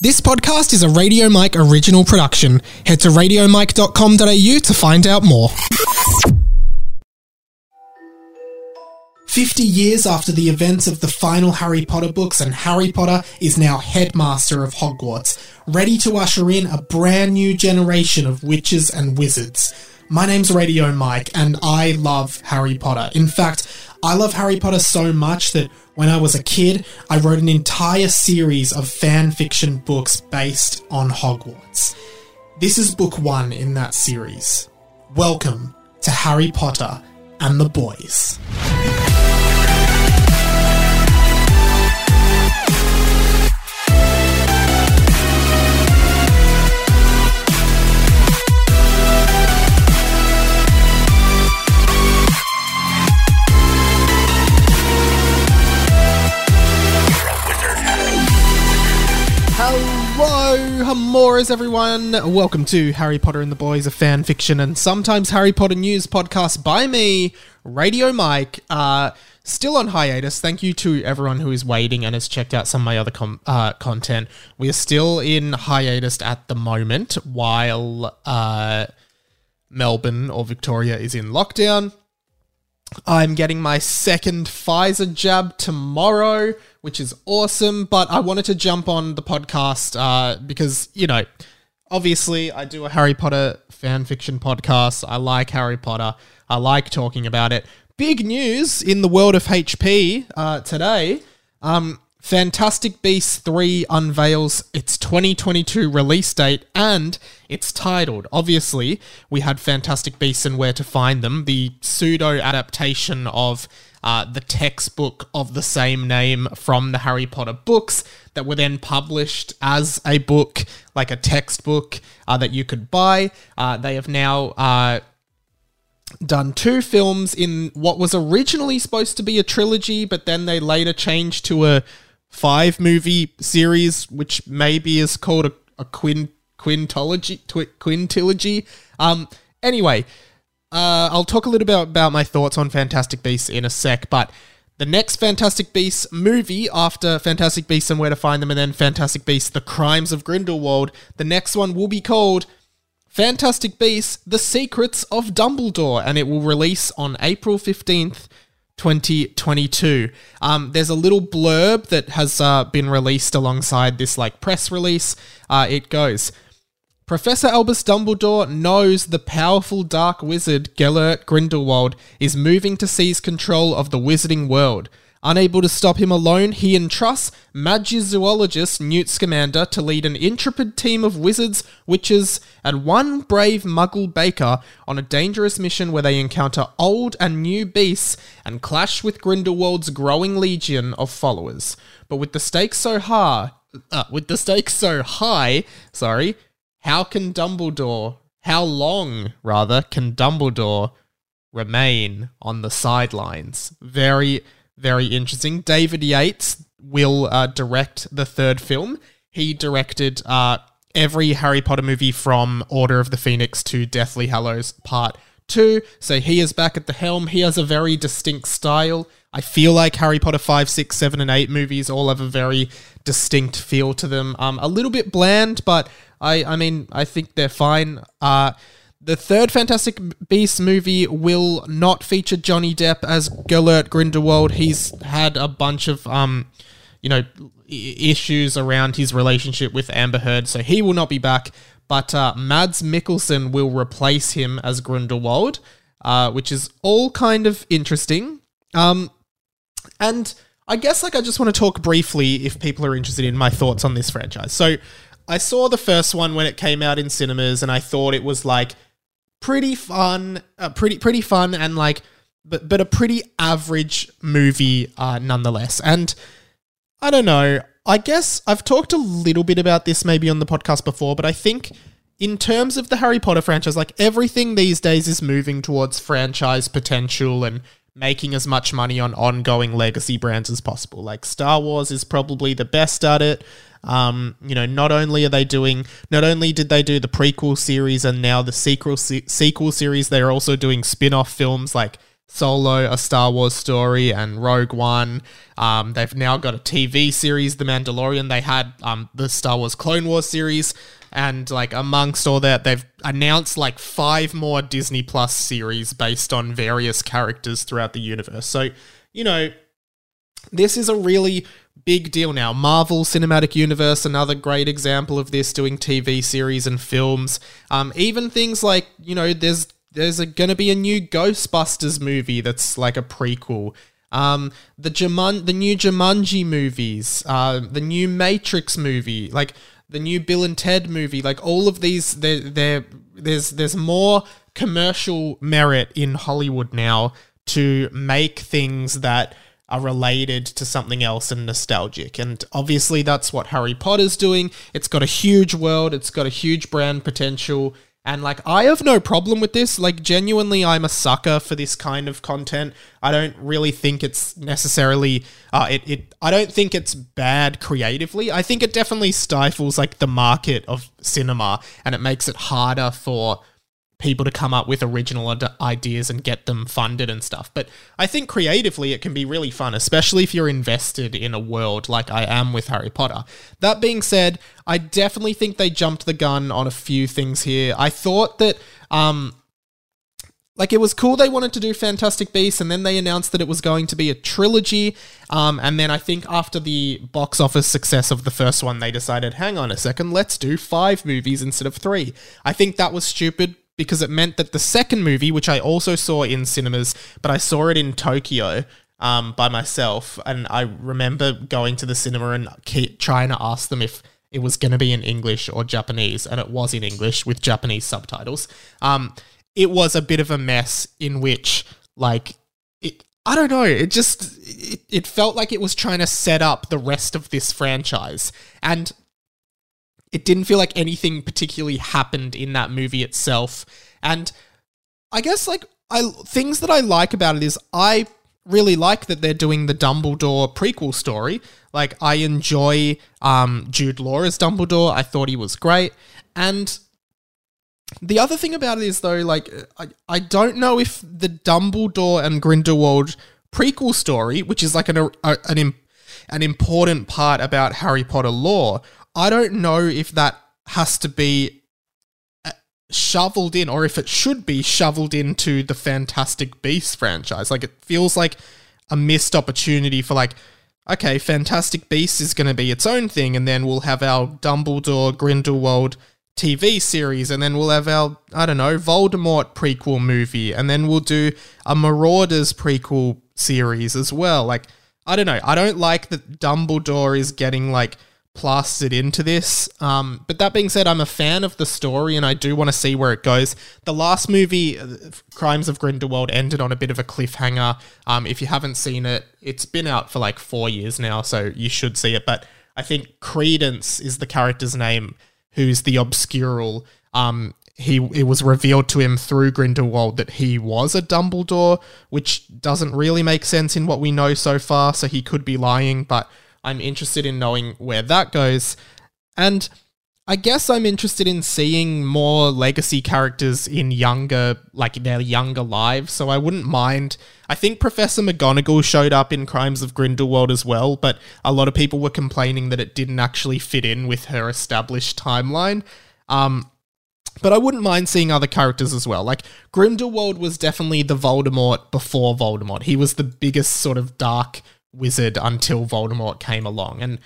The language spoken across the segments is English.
This podcast is a Radio Mike original production. Head to radiomike.com.au to find out more. 50 years after the events of the final Harry Potter books, and Harry Potter is now headmaster of Hogwarts, ready to usher in a brand new generation of witches and wizards. My name's Radio Mike, and I love Harry Potter. In fact, I love Harry Potter so much that when I was a kid, I wrote an entire series of fan fiction books based on Hogwarts. This is book one in that series. Welcome to Harry Potter and the Boys. Hello, Hamoras, everyone. Welcome to Harry Potter and the Boys, a fan fiction and sometimes Harry Potter news podcast by me, Radio Mike. Uh, still on hiatus. Thank you to everyone who is waiting and has checked out some of my other com- uh, content. We are still in hiatus at the moment while uh, Melbourne or Victoria is in lockdown. I'm getting my second Pfizer jab tomorrow, which is awesome. But I wanted to jump on the podcast uh, because, you know, obviously I do a Harry Potter fan fiction podcast. I like Harry Potter, I like talking about it. Big news in the world of HP uh, today. Um, Fantastic Beasts 3 unveils its 2022 release date and it's titled. Obviously, we had Fantastic Beasts and Where to Find Them, the pseudo adaptation of uh, the textbook of the same name from the Harry Potter books that were then published as a book, like a textbook uh, that you could buy. Uh, they have now uh, done two films in what was originally supposed to be a trilogy, but then they later changed to a five movie series, which maybe is called a, a quin quintology twi- quintilogy. Um. Anyway, uh, I'll talk a little bit about my thoughts on Fantastic Beasts in a sec, but. The next Fantastic Beasts movie after Fantastic Beasts and Where to Find Them and then Fantastic Beasts The Crimes of Grindelwald, the next one will be called Fantastic Beasts The Secrets of Dumbledore and it will release on April 15th, 2022. Um, there's a little blurb that has uh, been released alongside this like press release. Uh, it goes. Professor Albus Dumbledore knows the powerful dark wizard Gellert Grindelwald is moving to seize control of the wizarding world. Unable to stop him alone, he entrusts magizoologist Newt Scamander to lead an intrepid team of wizards, witches, and one brave muggle baker on a dangerous mission where they encounter old and new beasts and clash with Grindelwald's growing legion of followers. But with the stakes so high, uh, with the stakes so high, sorry, how can Dumbledore, how long rather, can Dumbledore remain on the sidelines? Very very interesting. David Yates will uh, direct the third film. He directed uh, every Harry Potter movie from Order of the Phoenix to Deathly Hallows Part 2. So he is back at the helm. He has a very distinct style. I feel like Harry Potter 5, 6, 7, and 8 movies all have a very distinct feel to them. Um, a little bit bland, but I, I mean, I think they're fine. Uh, the third Fantastic Beasts movie will not feature Johnny Depp as Gellert Grindelwald. He's had a bunch of, um, you know, issues around his relationship with Amber Heard, so he will not be back. But uh, Mads Mikkelsen will replace him as Grindelwald, uh, which is all kind of interesting. Um, and I guess like I just want to talk briefly if people are interested in my thoughts on this franchise. So I saw the first one when it came out in cinemas, and I thought it was like pretty fun, uh, pretty pretty fun, and like but but a pretty average movie uh, nonetheless. And I don't know. I guess I've talked a little bit about this maybe on the podcast before, but I think in terms of the Harry Potter franchise, like everything these days is moving towards franchise potential and making as much money on ongoing legacy brands as possible. Like Star Wars is probably the best at it. Um, you know, not only are they doing, not only did they do the prequel series and now the sequel se- sequel series, they're also doing spin-off films like Solo, a Star Wars story, and Rogue One. Um, they've now got a TV series, The Mandalorian. They had um, the Star Wars Clone Wars series, and like amongst all that, they've announced like five more Disney Plus series based on various characters throughout the universe. So, you know, this is a really big deal now. Marvel Cinematic Universe, another great example of this, doing TV series and films. Um, even things like, you know, there's there's going to be a new Ghostbusters movie that's like a prequel. Um, the Juman- the new Jumanji movies, uh, the new Matrix movie, like the new Bill and Ted movie, like all of these, there, there, there's there's more commercial merit in Hollywood now to make things that are related to something else and nostalgic. And obviously, that's what Harry Potter's doing. It's got a huge world, it's got a huge brand potential. And like, I have no problem with this. Like, genuinely, I'm a sucker for this kind of content. I don't really think it's necessarily, uh, it, it, I don't think it's bad creatively. I think it definitely stifles like the market of cinema and it makes it harder for people to come up with original ideas and get them funded and stuff. But I think creatively it can be really fun, especially if you're invested in a world like I am with Harry Potter. That being said, I definitely think they jumped the gun on a few things here. I thought that um like it was cool they wanted to do Fantastic Beasts and then they announced that it was going to be a trilogy. Um, and then I think after the box office success of the first one, they decided, hang on a second, let's do five movies instead of three. I think that was stupid because it meant that the second movie, which I also saw in cinemas, but I saw it in Tokyo um, by myself, and I remember going to the cinema and trying to ask them if it was going to be in English or Japanese, and it was in English with Japanese subtitles. Um, it was a bit of a mess in which, like, it, I don't know. It just it, it felt like it was trying to set up the rest of this franchise, and it didn't feel like anything particularly happened in that movie itself. And I guess like I things that I like about it is I really like that they're doing the Dumbledore prequel story. Like I enjoy um, Jude Law as Dumbledore. I thought he was great. And the other thing about it is though, like I, I don't know if the Dumbledore and Grindelwald prequel story, which is like an a, an an important part about Harry Potter lore, I don't know if that has to be uh, shoveled in or if it should be shoveled into the Fantastic Beasts franchise. Like it feels like a missed opportunity for like okay, Fantastic Beasts is going to be its own thing and then we'll have our Dumbledore Grindelwald TV series and then we'll have our I don't know, Voldemort prequel movie and then we'll do a Marauders prequel series as well. Like I don't know. I don't like that Dumbledore is getting like plastered into this. Um, but that being said, I'm a fan of the story and I do want to see where it goes. The last movie, uh, Crimes of Grindelwald, ended on a bit of a cliffhanger. Um, if you haven't seen it, it's been out for like four years now, so you should see it. But I think Credence is the character's name, who's the obscurial. Um, he it was revealed to him through Grindelwald that he was a Dumbledore, which doesn't really make sense in what we know so far. So he could be lying, but I'm interested in knowing where that goes. And I guess I'm interested in seeing more legacy characters in younger, like their younger lives. So I wouldn't mind. I think Professor McGonagall showed up in Crimes of Grindelwald as well, but a lot of people were complaining that it didn't actually fit in with her established timeline. Um, but I wouldn't mind seeing other characters as well. Like Grindelwald was definitely the Voldemort before Voldemort. He was the biggest sort of dark wizard until Voldemort came along. And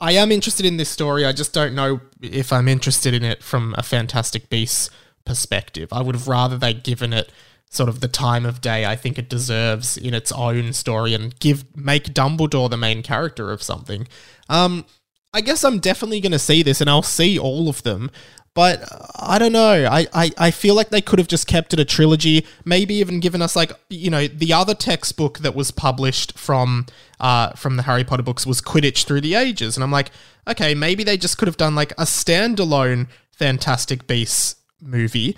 I am interested in this story. I just don't know if I'm interested in it from a Fantastic Beasts perspective. I would have rather they given it sort of the time of day I think it deserves in its own story and give make Dumbledore the main character of something. Um, I guess I'm definitely going to see this and I'll see all of them. But I don't know. I, I, I feel like they could have just kept it a trilogy, maybe even given us like you know the other textbook that was published from uh from the Harry Potter books was Quidditch Through the Ages, and I'm like, okay, maybe they just could have done like a standalone Fantastic Beasts movie,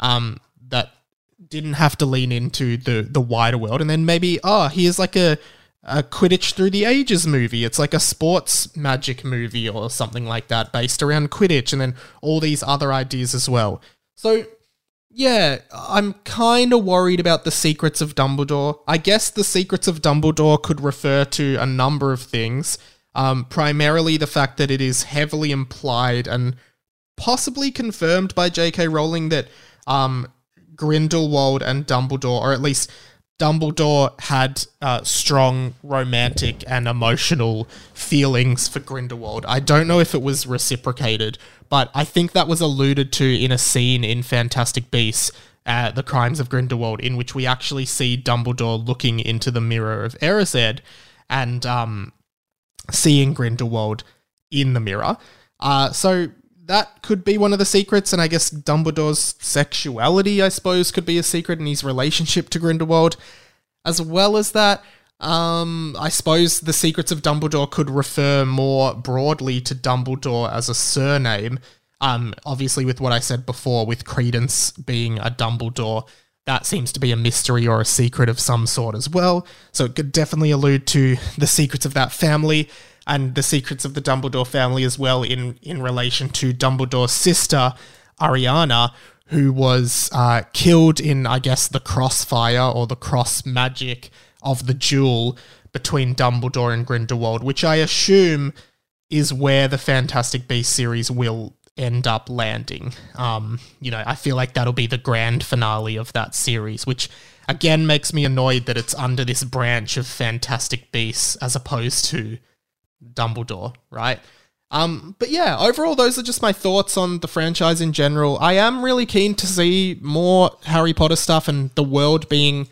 um that didn't have to lean into the the wider world, and then maybe oh here's like a a Quidditch Through the Ages movie. It's like a sports magic movie or something like that based around Quidditch and then all these other ideas as well. So yeah, I'm kind of worried about the secrets of Dumbledore. I guess the secrets of Dumbledore could refer to a number of things. Um, primarily the fact that it is heavily implied and possibly confirmed by J.K. Rowling that um, Grindelwald and Dumbledore, or at least Dumbledore, had uh, strong romantic and emotional feelings for Grindelwald. I don't know if it was reciprocated, but I think that was alluded to in a scene in Fantastic Beasts. Uh, the Crimes of Grindelwald, in which we actually see Dumbledore looking into the mirror of Erised and um, seeing Grindelwald in the mirror. Uh, so that could be one of the secrets, and I guess Dumbledore's sexuality, I suppose, could be a secret, and his relationship to Grindelwald. As well as that, um, I suppose the secrets of Dumbledore could refer more broadly to Dumbledore as a surname. Um, obviously, with what I said before, with Credence being a Dumbledore, that seems to be a mystery or a secret of some sort as well. So it could definitely allude to the secrets of that family and the secrets of the Dumbledore family as well in in relation to Dumbledore's sister Ariana, who was uh, killed in I guess the crossfire or the cross magic of the duel between Dumbledore and Grindelwald, which I assume is where the Fantastic Beasts series will end up landing. Um, you know, I feel like that'll be the grand finale of that series, which again makes me annoyed that it's under this branch of Fantastic Beasts as opposed to Dumbledore, right? Um, but yeah, overall, those are just my thoughts on the franchise in general. I am really keen to see more Harry Potter stuff and the world being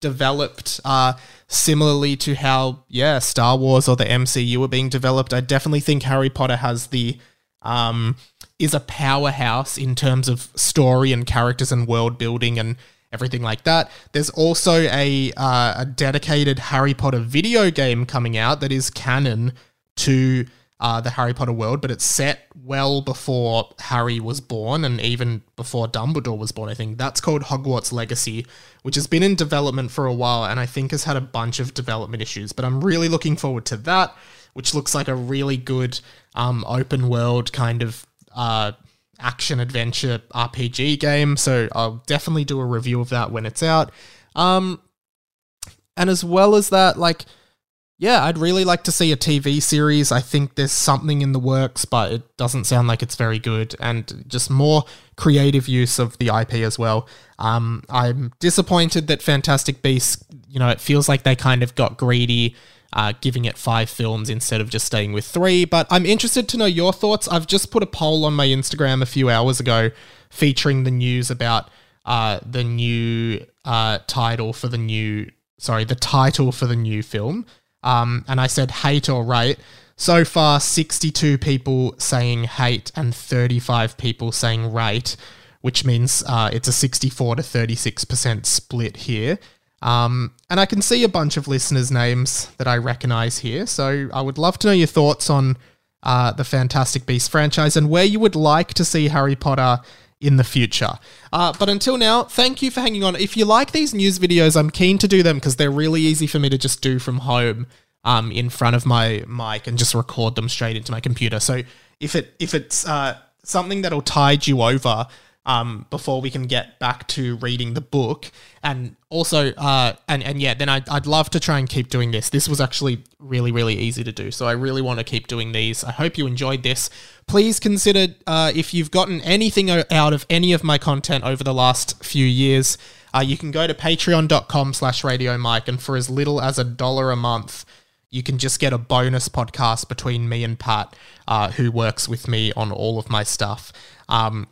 developed uh, similarly to how, yeah, Star Wars or the MCU are being developed. I definitely think Harry Potter has the. Um, is a powerhouse in terms of story and characters and world building and everything like that. There's also a uh, a dedicated Harry Potter video game coming out that is canon to uh, the Harry Potter world, but it's set well before Harry was born and even before Dumbledore was born. I think that's called Hogwarts Legacy, which has been in development for a while and I think has had a bunch of development issues. But I'm really looking forward to that, which looks like a really good um, open world kind of uh, action adventure RPG game. So I'll definitely do a review of that when it's out. Um, and as well as that, like yeah, I'd really like to see a TV series. I think there's something in the works, but it doesn't sound like it's very good, and just more creative use of the IP as well. Um, I'm disappointed that Fantastic Beasts, you know, it feels like they kind of got greedy, uh, giving it five films instead of just staying with three. But I'm interested to know your thoughts. I've just put a poll on my Instagram a few hours ago featuring the news about uh, the new uh, title for the new, sorry, the title for the new film. Um, and I said hate or rate. So far, 62 people saying hate and 35 people saying rate, which means uh, it's a 64 to 36% split here. Um, and I can see a bunch of listeners' names that I recognize here. So I would love to know your thoughts on uh, the Fantastic Beasts franchise and where you would like to see Harry Potter in the future. Uh, but until now, thank you for hanging on. If you like these news videos, I'm keen to do them because they're really easy for me to just do from home um, in front of my mic and just record them straight into my computer. So if it if it's uh, something that'll tide you over, um, before we can get back to reading the book. And also, uh, and, and yeah, then I'd, I'd love to try and keep doing this. This was actually really, really easy to do. So I really want to keep doing these. I hope you enjoyed this. Please consider uh, if you've gotten anything out of any of my content over the last few years, uh, you can go to patreon.com slash radio mike and for as little as a dollar a month, you can just get a bonus podcast between me and Pat, uh, who works with me on all of my stuff. Um,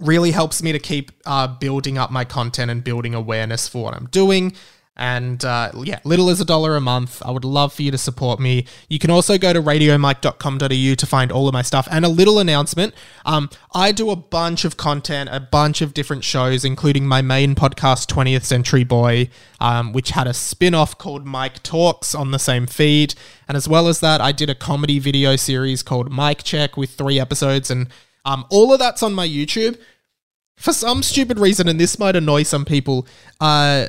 really helps me to keep uh, building up my content and building awareness for what I'm doing. And uh, yeah, little as a dollar a month. I would love for you to support me. You can also go to radiomike.com.au to find all of my stuff. And a little announcement um, I do a bunch of content, a bunch of different shows, including my main podcast, 20th Century Boy, um, which had a spin off called Mike Talks on the same feed. And as well as that, I did a comedy video series called Mike Check with three episodes. And um, all of that's on my YouTube. For some stupid reason, and this might annoy some people, uh,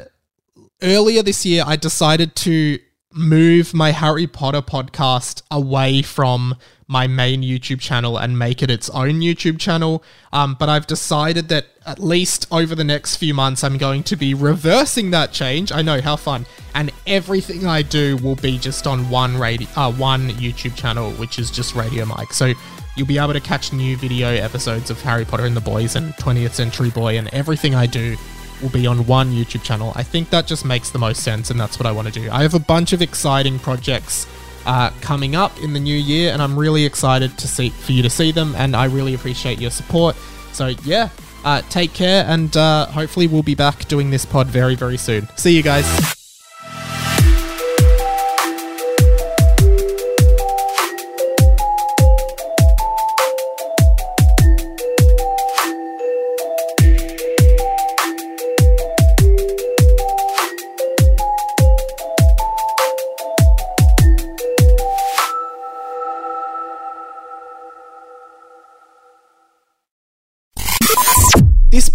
earlier this year I decided to move my Harry Potter podcast away from my main YouTube channel and make it its own YouTube channel. Um, but I've decided that at least over the next few months, I'm going to be reversing that change. I know how fun, and everything I do will be just on one radio, uh, one YouTube channel, which is just Radio Mike. So you'll be able to catch new video episodes of Harry Potter and the Boys and 20th Century Boy, and everything I do will be on one YouTube channel. I think that just makes the most sense, and that's what I want to do. I have a bunch of exciting projects uh, coming up in the new year, and I'm really excited to see for you to see them. And I really appreciate your support. So yeah, uh, take care, and uh, hopefully we'll be back doing this pod very very soon. See you guys.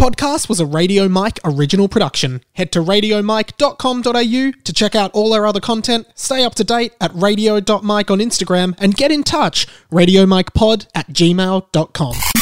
Podcast was a Radio Mike original production. Head to radiomike.com.au to check out all our other content, stay up to date at radio.mike on Instagram, and get in touch, Radio Mike Pod at gmail.com.